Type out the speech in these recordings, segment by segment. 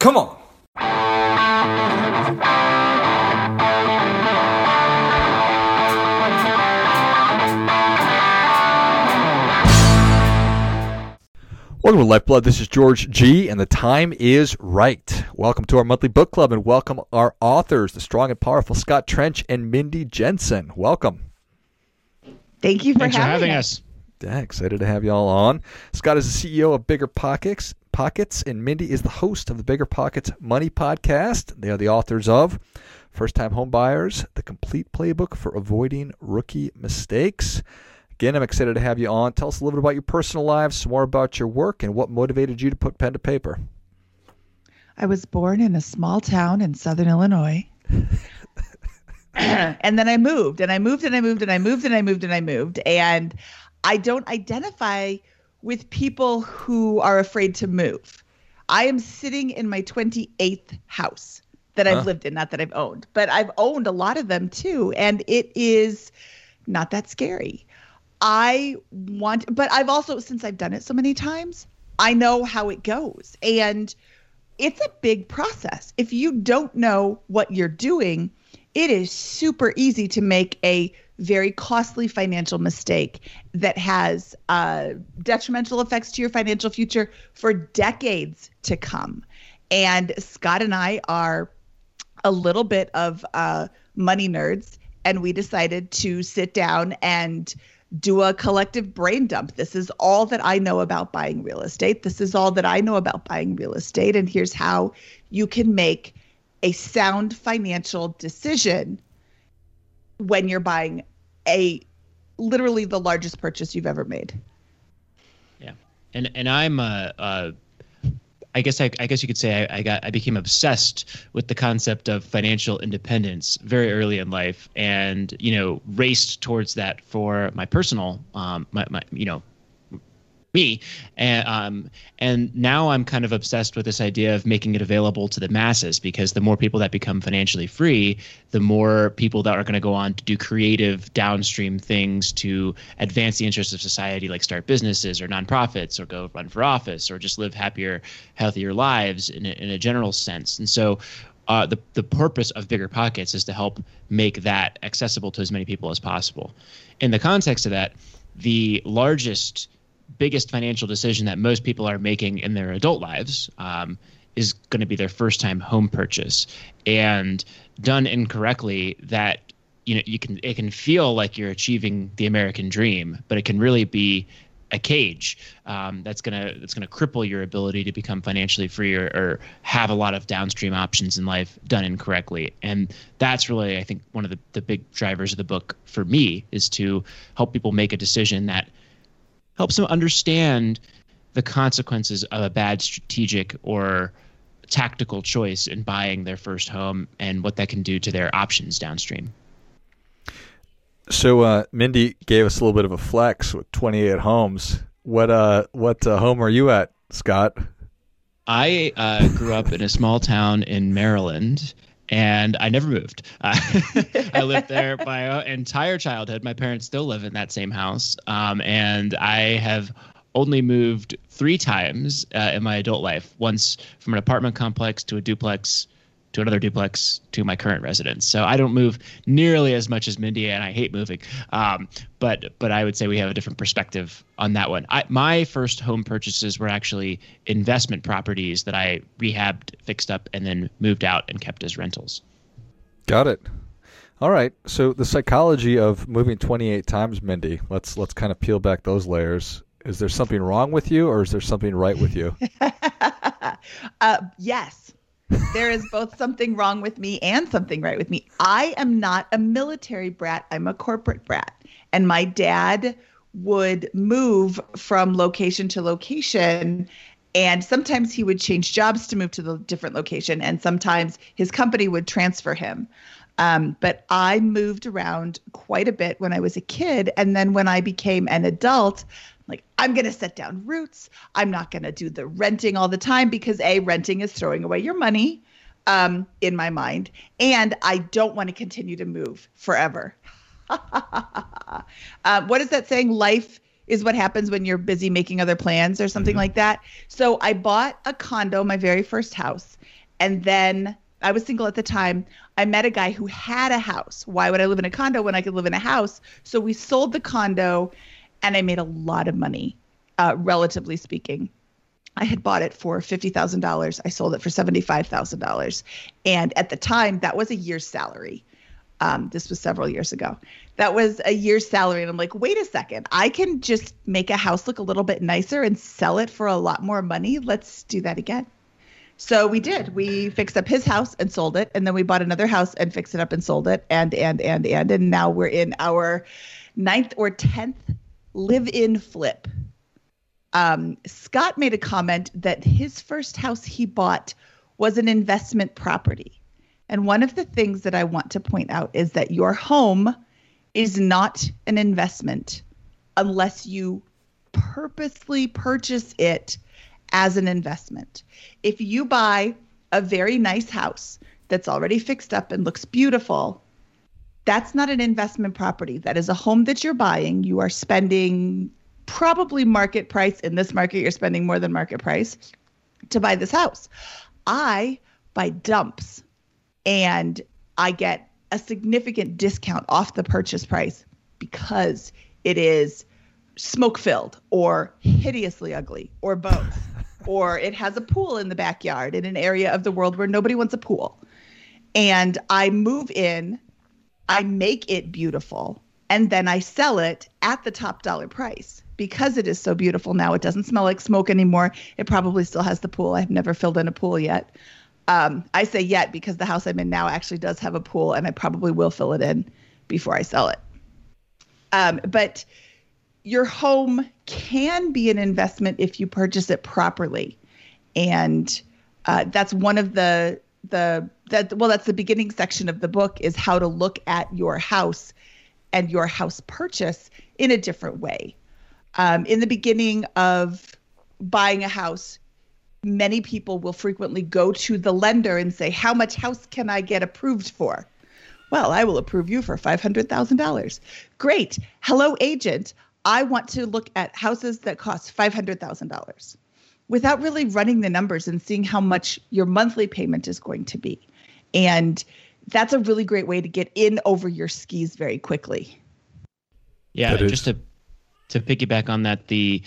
Come on. Welcome to Lifeblood. This is George G, and the time is right. Welcome to our monthly book club, and welcome our authors, the strong and powerful Scott Trench and Mindy Jensen. Welcome. Thank you for, Thanks having, for having us. us. Yeah, excited to have you all on. Scott is the CEO of Bigger Pockets, Pockets, and Mindy is the host of the Bigger Pockets Money Podcast. They are the authors of First Time Home Buyers, The Complete Playbook for Avoiding Rookie Mistakes. Again, I'm excited to have you on. Tell us a little bit about your personal lives, some more about your work, and what motivated you to put pen to paper. I was born in a small town in southern Illinois. and then I moved and I moved and I moved and I moved and I moved and I moved. And I don't identify with people who are afraid to move. I am sitting in my 28th house that I've Huh. lived in, not that I've owned, but I've owned a lot of them too. And it is not that scary. I want, but I've also, since I've done it so many times, I know how it goes. And it's a big process. If you don't know what you're doing, it is super easy to make a very costly financial mistake that has uh, detrimental effects to your financial future for decades to come. And Scott and I are a little bit of uh, money nerds, and we decided to sit down and do a collective brain dump. This is all that I know about buying real estate. This is all that I know about buying real estate. And here's how you can make a sound financial decision when you're buying a literally the largest purchase you've ever made. Yeah, and and I'm uh, uh I guess I, I guess you could say I, I got I became obsessed with the concept of financial independence very early in life, and you know raced towards that for my personal um my, my you know me and um and now I'm kind of obsessed with this idea of making it available to the masses because the more people that become financially free the more people that are going to go on to do creative downstream things to advance the interests of society like start businesses or nonprofits or go run for office or just live happier healthier lives in a, in a general sense and so uh, the the purpose of bigger pockets is to help make that accessible to as many people as possible. In the context of that, the largest, biggest financial decision that most people are making in their adult lives um, is going to be their first time home purchase, and done incorrectly, that you know you can it can feel like you're achieving the American dream, but it can really be a cage um, that's gonna that's gonna cripple your ability to become financially free or, or have a lot of downstream options in life done incorrectly. And that's really I think one of the, the big drivers of the book for me is to help people make a decision that helps them understand the consequences of a bad strategic or tactical choice in buying their first home and what that can do to their options downstream. So, uh, Mindy gave us a little bit of a flex with 28 homes. What uh, what uh, home are you at, Scott? I uh, grew up in a small town in Maryland, and I never moved. Uh, I lived there my entire childhood. My parents still live in that same house, um, and I have only moved three times uh, in my adult life. Once from an apartment complex to a duplex, to another duplex, to my current residence. So I don't move nearly as much as Mindy, and I hate moving. Um, but but I would say we have a different perspective on that one. I, my first home purchases were actually investment properties that I rehabbed, fixed up, and then moved out and kept as rentals. Got it. All right. So the psychology of moving 28 times, Mindy. Let's let's kind of peel back those layers. Is there something wrong with you, or is there something right with you? uh, yes, there is both something wrong with me and something right with me. I am not a military brat, I'm a corporate brat. And my dad would move from location to location. And sometimes he would change jobs to move to the different location, and sometimes his company would transfer him. Um, but I moved around quite a bit when I was a kid. And then when I became an adult, like, I'm going to set down roots. I'm not going to do the renting all the time because A, renting is throwing away your money um, in my mind. And I don't want to continue to move forever. uh, what is that saying? Life is what happens when you're busy making other plans or something mm-hmm. like that. So I bought a condo, my very first house, and then I was single at the time. I met a guy who had a house. Why would I live in a condo when I could live in a house? So we sold the condo and I made a lot of money, uh, relatively speaking. I had bought it for $50,000. I sold it for $75,000. And at the time, that was a year's salary. Um, this was several years ago. That was a year's salary. And I'm like, wait a second, I can just make a house look a little bit nicer and sell it for a lot more money. Let's do that again. So we did. We fixed up his house and sold it, and then we bought another house and fixed it up and sold it, and and and and and now we're in our ninth or tenth live-in flip. Um, Scott made a comment that his first house he bought was an investment property, and one of the things that I want to point out is that your home is not an investment unless you purposely purchase it as an investment. If you buy a very nice house that's already fixed up and looks beautiful, that's not an investment property. That is a home that you're buying. You are spending probably market price. In this market, you're spending more than market price to buy this house. I buy dumps and I get a significant discount off the purchase price because it is smoke filled or hideously ugly or both or it has a pool in the backyard in an area of the world where nobody wants a pool. And I move in, I make it beautiful, and then I sell it at the top dollar price because it is so beautiful now. It doesn't smell like smoke anymore. It probably still has the pool. I've never filled in a pool yet. Um, I say yet because the house I'm in now actually does have a pool, and I probably will fill it in before I sell it. Um, but your home can be an investment if you purchase it properly, and uh, that's one of the the that well that's the beginning section of the book is how to look at your house and your house purchase in a different way. Um, in the beginning of buying a house, many people will frequently go to the lender and say, "How much house can I get approved for?" Well, I will approve you for $500,000. Great. Hello, agent. I want to look at houses that cost $500,000 without really running the numbers and seeing how much your monthly payment is going to be. And that's a really great way to get in over your skis very quickly. Yeah, just to to piggyback on that, the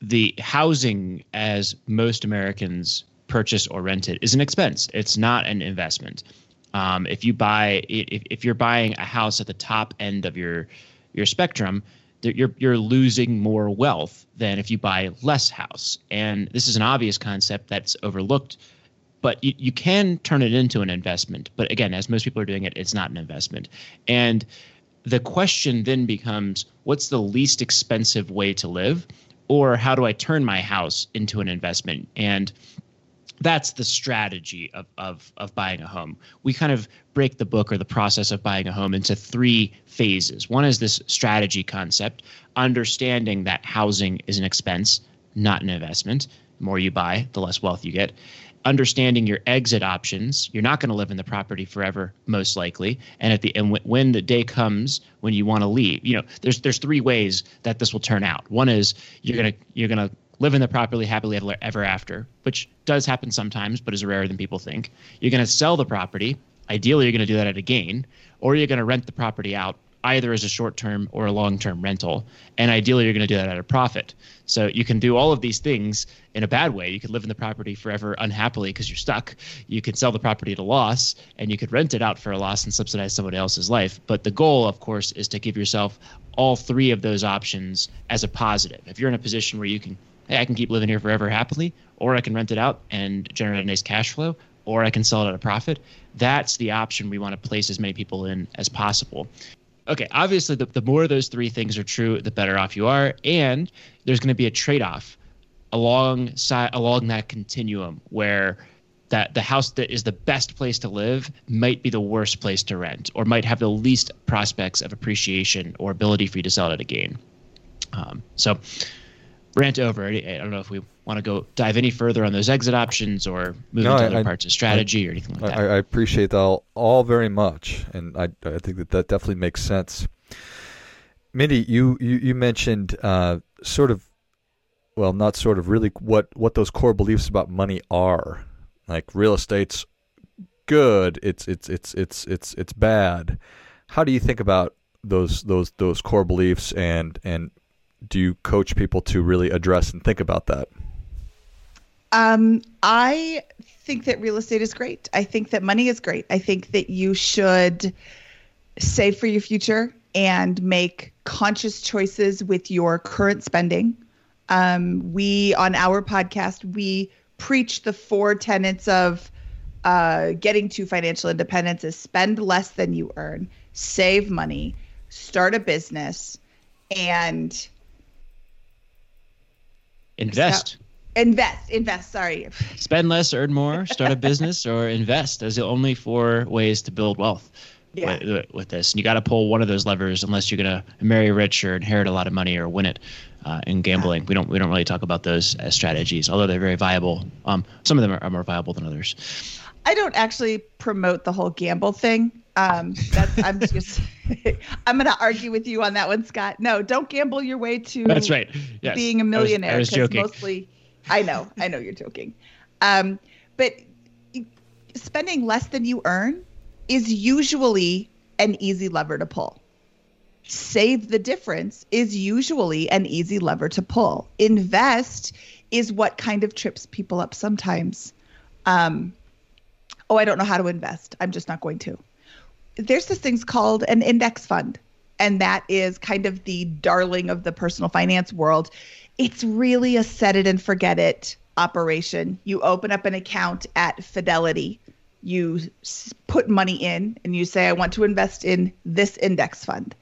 the housing as most Americans purchase or rent it is an expense. It's not an investment. Um, if you buy if, if you're buying a house at the top end of your your spectrum, you're you're losing more wealth than if you buy less house. And this is an obvious concept that's overlooked, but you, you can turn it into an investment. But again, as most people are doing it, it's not an investment. And the question then becomes what's the least expensive way to live? Or how do I turn my house into an investment? And that's the strategy of, of, of buying a home. We kind of break the book or the process of buying a home into three phases. One is this strategy concept, understanding that housing is an expense, not an investment. The more you buy, the less wealth you get. Understanding your exit options. You're not going to live in the property forever, most likely. And at the and when the day comes when you want to leave, you know, there's there's three ways that this will turn out. One is you're gonna you're gonna live in the property happily ever after, which does happen sometimes, but is rarer than people think. You're going to sell the property. Ideally, you're going to do that at a gain, or you're going to rent the property out either as a short term or a long term rental. And ideally, you're going to do that at a profit. So you can do all of these things in a bad way. You could live in the property forever unhappily because you're stuck. You could sell the property at a loss and you could rent it out for a loss and subsidize somebody else's life. But the goal, of course, is to give yourself all three of those options as a positive. If you're in a position where you can hey, I can keep living here forever happily, or I can rent it out and generate a nice cash flow, or I can sell it at a profit. That's the option we want to place as many people in as possible. Okay, obviously, the, the more those three things are true, the better off you are. And there's going to be a trade off alongside along that continuum where that the house that is the best place to live might be the worst place to rent or might have the least prospects of appreciation or ability for you to sell it at a gain. Um, so rant over. I don't know if we want to go dive any further on those exit options or move no, into I, other parts of strategy I, or anything like that. I, I appreciate that all, all, very much, and I, I think that that definitely makes sense. Mindy, you you, you mentioned uh, sort of, well, not sort of, really what what those core beliefs about money are. Like real estate's good, it's it's it's it's it's it's bad. How do you think about those those those core beliefs and and do you coach people to really address and think about that? Um, I think that real estate is great. I think that money is great. I think that you should save for your future and make conscious choices with your current spending. Um, we, on our podcast, we preach the four tenets of uh, getting to financial independence is spend less than you earn, save money, start a business, and invest. Invest, invest. Sorry. Spend less, earn more, start a business, or invest. as the only four ways to build wealth yeah. with, with, this. And you got to pull one of those levers unless you're gonna marry rich or inherit a lot of money or win it uh, in gambling. Yeah. We don't we don't really talk about those as strategies, although they're very viable. Um, some of them are, are more viable than others. I don't actually promote the whole gamble thing. Um, that's I'm just I'm going to argue with you on that one, Scott. No, don't gamble your way to that's right. Yes. being a millionaire. I was, I was joking. Mostly, I know, I know you're joking. Um, but spending less than you earn is usually an easy lever to pull. Save the difference is usually an easy lever to pull. Invest is what kind of trips people up sometimes. Um, oh, I don't know how to invest. I'm just not going to. There's this thing's called an index fund, and that is kind of the darling of the personal finance world. It's really a set it and forget it operation. You open up an account at Fidelity you put money in and you say, I want to invest in this index fund.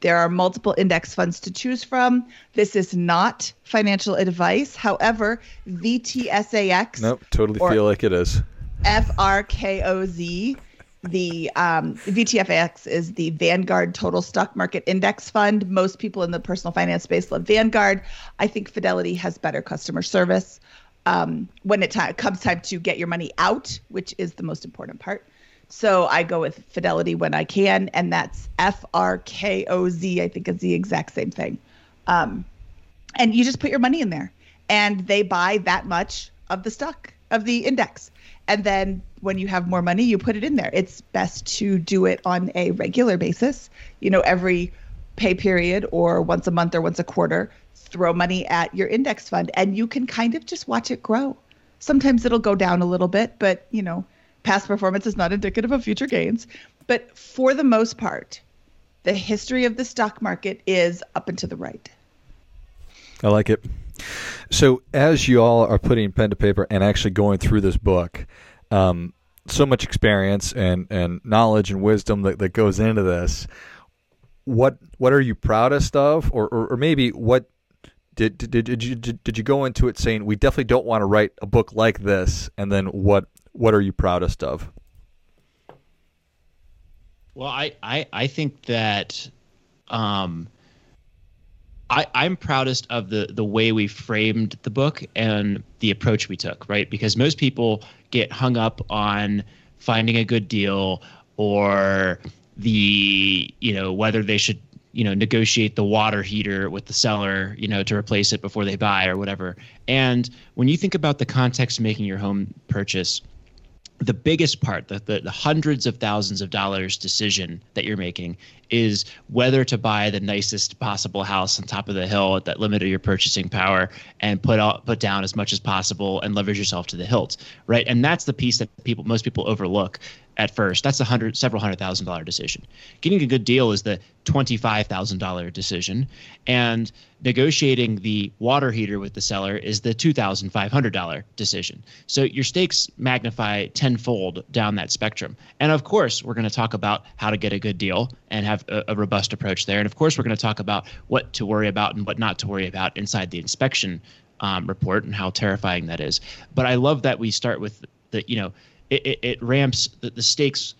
There are multiple index funds to choose from. This is not financial advice. However, VTSAX. Nope, totally feel like it is. FRKOZ. The um, VTSAX is the Vanguard Total Stock Market Index Fund. Most people in the personal finance space love Vanguard. I think Fidelity has better customer service um, when it t- comes time to get your money out, which is the most important part. So I go with Fidelity when I can, and that's F R K O Z. I think is the exact same thing. Um, and you just put your money in there, and they buy that much of the stock of the index. And then when you have more money, you put it in there. It's best to do it on a regular basis, you know, every pay period or once a month or once a quarter throw money at your index fund and you can kind of just watch it grow. Sometimes it'll go down a little bit, but you know, past performance is not indicative of future gains. But for the most part, the history of the stock market is up and to the right. I like it. So, as you all are putting pen to paper and actually going through this book, um, so much experience and, and knowledge and wisdom that, that goes into this. What what are you proudest of, or, or, or maybe what did, did, did you did, did you go into it saying we definitely don't want to write a book like this and then what what are you proudest of well i i, I think that um I, I'm proudest of the the way we framed the book and the approach we took, right? Because most people get hung up on finding a good deal or the you know whether they should you know negotiate the water heater with the seller you know to replace it before they buy or whatever and when you think about the context of making your home purchase the biggest part the, the, the, hundreds of thousands of dollars decision that you're making is whether to buy the nicest possible house on top of the hill at that limit of your purchasing power and put out put down as much as possible and leverage yourself to the hilt right? And that's the piece that people most people overlook at first. That's a hundred, several hundred thousand dollar decision. Getting a good deal is the twenty-five thousand dollar decision, and negotiating the water heater with the seller is the two thousand five hundred dollar decision. So your stakes magnify tenfold down that spectrum. And of course, we're going to talk about how to get a good deal and have a, a robust approach there. And of course, we're going to talk about what to worry about and what not to worry about inside the inspection um, report and how terrifying that is. But I love that we start with the you know it, it, it ramps the, the stakes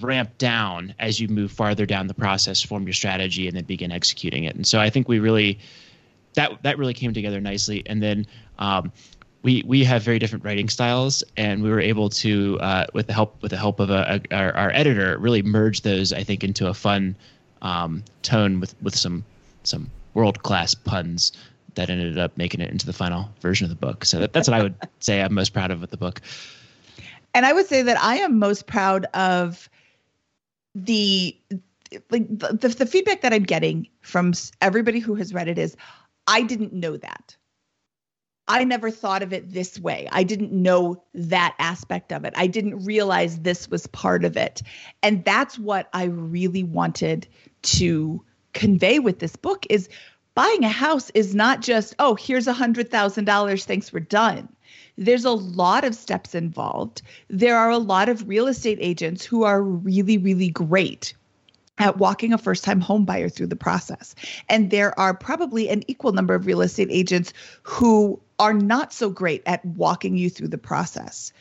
ramp down as you move farther down the process, form your strategy, and then begin executing it. And so I think we really that that really came together nicely. And then um, we we have very different writing styles, and we were able to uh, with the help with the help of a, a, our, our, editor really merge those I think into a fun um, tone with with some some world class puns that ended up making it into the final version of the book. So that, that's what I would say I'm most proud of with the book. And I would say that I am most proud of the like the, the, feedback that I'm getting from everybody who has read it is I didn't know that. I never thought of it this way. I didn't know that aspect of it. I didn't realize this was part of it. And that's what I really wanted to convey with this book is buying a house is not just, oh, here's a $100,000, thanks, we're done. There's a lot of steps involved. There are a lot of real estate agents who are really, really great at walking a first time home buyer through the process. And there are probably an equal number of real estate agents who are not so great at walking you through the process.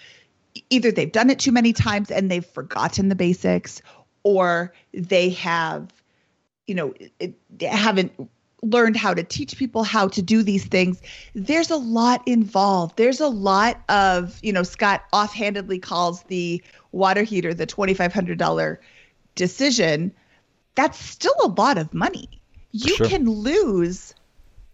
Either they've done it too many times and they've forgotten the basics, or they have, you know, haven't learned how to teach people how to do these things. There's a lot involved. There's a lot of, you know, Scott offhandedly calls the water heater the $2,500 decision that's still a lot of money. You sure. can lose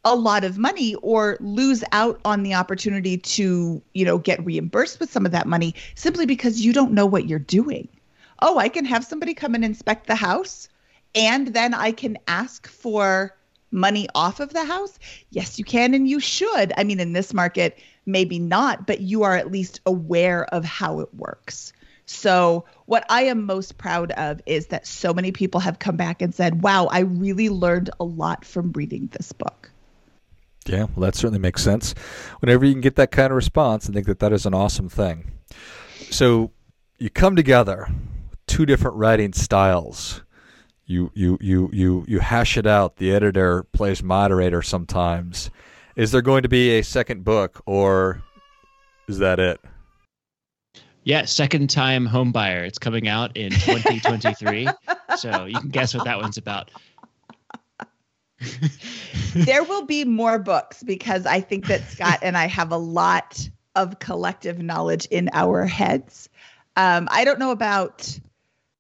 a lot of money or lose out on the opportunity to, you know, get reimbursed with some of that money simply because you don't know what you're doing. Oh, I can have somebody come and inspect the house and then I can ask for money off of the house. Yes, you can and you should. I mean, in this market, maybe not, but you are at least aware of how it works. So, what I am most proud of is that so many people have come back and said, wow, I really learned a lot from reading this book. Yeah, well, that certainly makes sense. Whenever you can get that kind of response, I think that that is an awesome thing. So, you come together, two different writing styles. You, you, you, you, you hash it out. The editor plays moderator sometimes. Is there going to be a second book, or is that it? Yeah, second time home buyer. It's coming out in 2023. so you can guess what that one's about. there will be more books because I think that Scott and I have a lot of collective knowledge in our heads. Um, I don't know about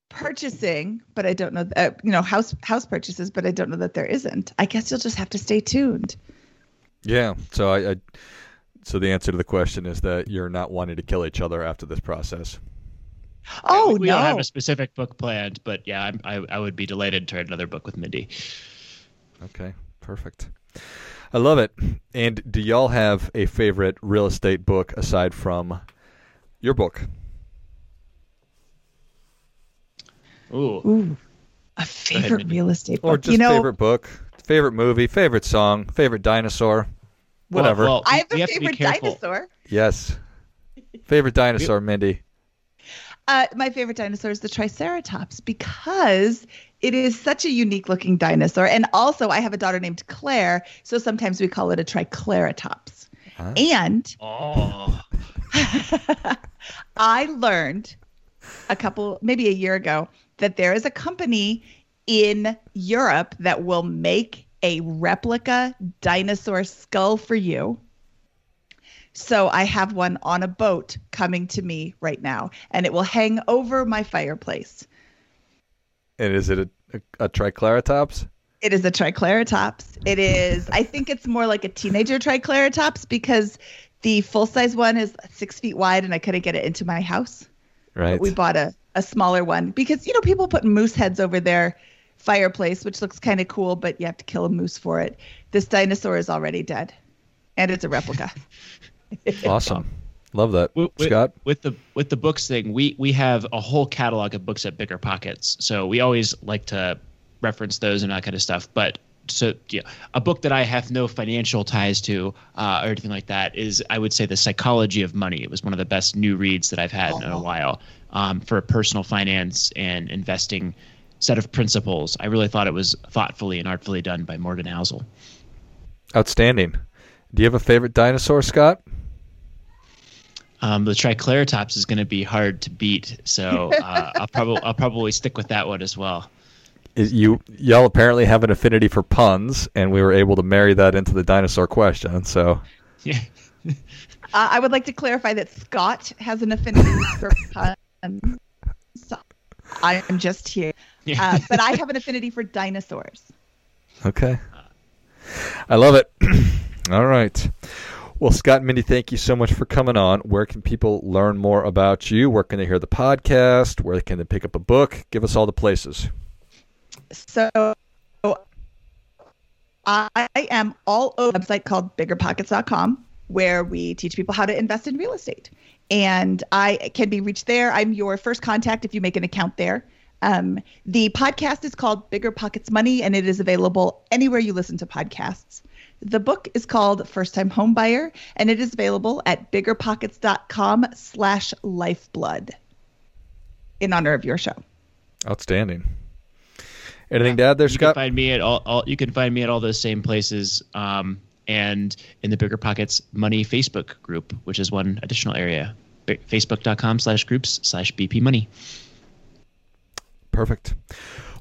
purchasing, but I don't know, uh, you know, house house purchases, but I don't know that there isn't. I guess you'll just have to stay tuned. Yeah. So I, I so the answer to the question is that you're not wanting to kill each other after this process. Oh we, we no! don't have a specific book planned, but yeah, I'm, I I would be delighted to write another book with Mindy. Okay, perfect. I love it. And do y'all have a favorite real estate book aside from your book? Ooh. Ooh. A favorite real estate book. Or just you know, favorite book, favorite movie, favorite song, favorite dinosaur. Whatever. Well, well, I have a favorite have dinosaur. Yes. Favorite dinosaur, Mindy. Uh, my favorite dinosaur is the Triceratops because it is such a unique looking dinosaur. And also, I have a daughter named Claire, so sometimes we call it a Triceratops. Huh? And oh. I learned a couple, maybe a year ago, that there is a company in Europe that will make a replica dinosaur skull for you. So I have one on a boat coming to me right now, and it will hang over my fireplace. And is it a, a, a Triceratops? It is a Triceratops. It is. I think it's more like a teenager Triceratops because the full size one is six feet wide, and I couldn't get it into my house. Right. But we bought a a smaller one because you know people put moose heads over their fireplace, which looks kind of cool, but you have to kill a moose for it. This dinosaur is already dead, and it's a replica. awesome. Love that, with, Scott. With the with the books thing, we we have a whole catalog of books at Bigger Pockets, so we always like to reference those and that kind of stuff. But so yeah, a book that I have no financial ties to uh, or anything like that is I would say the Psychology of Money. It was one of the best new reads that I've had oh. in a oh. while um, for personal finance and investing set of principles. I really thought it was thoughtfully and artfully done by Morgan Housel. Outstanding. Do you have a favorite dinosaur, Scott? Um, the Triceratops is going to be hard to beat, so uh, I'll probably I'll probably stick with that one as well. You y'all apparently have an affinity for puns, and we were able to marry that into the dinosaur question. So, yeah. uh, I would like to clarify that Scott has an affinity for puns. So I am just here. Yeah. Uh, but I have an affinity for dinosaurs. Okay. I love it. All right. Well, Scott and Mindy, thank you so much for coming on. Where can people learn more about you? Where can they hear the podcast? Where can they pick up a book? Give us all the places. So I am all over a website called biggerpockets.com where we teach people how to invest in real estate. And I can be reached there. I'm your first contact if you make an account there. Um, the podcast is called Bigger Pockets Money, and it is available anywhere you listen to podcasts. The book is called First Time Homebuyer, and it is available at biggerpockets.com slash lifeblood in honor of your show. Outstanding. Anything to add there, you Scott? Can find me at all, all. You can find me at all those same places, um, and in the Bigger Pockets Money Facebook group, which is one additional area. Facebook.com/slash groups slash BP Money. Perfect.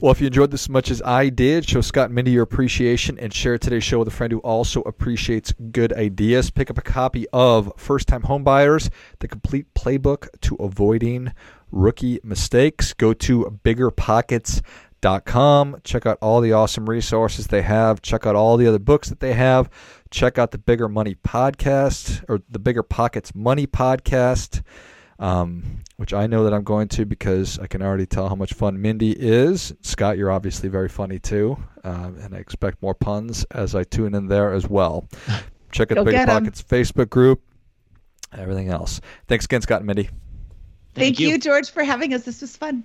Well, if you enjoyed this as much as I did, show Scott and Mindy your appreciation and share today's show with a friend who also appreciates good ideas. Pick up a copy of First Time Homebuyers, the complete playbook to avoiding rookie mistakes. Go to biggerpockets.com. Check out all the awesome resources they have. Check out all the other books that they have. Check out the Bigger Money podcast or the Bigger Pockets Money podcast um, which I know that I'm going to because I can already tell how much fun Mindy is. Scott, you're obviously very funny too, um, and I expect more puns as I tune in there as well. Check out the Bigger Pockets Facebook group, everything else. Thanks again, Scott and Mindy. Thank, Thank you. you, George, for having us. This was fun.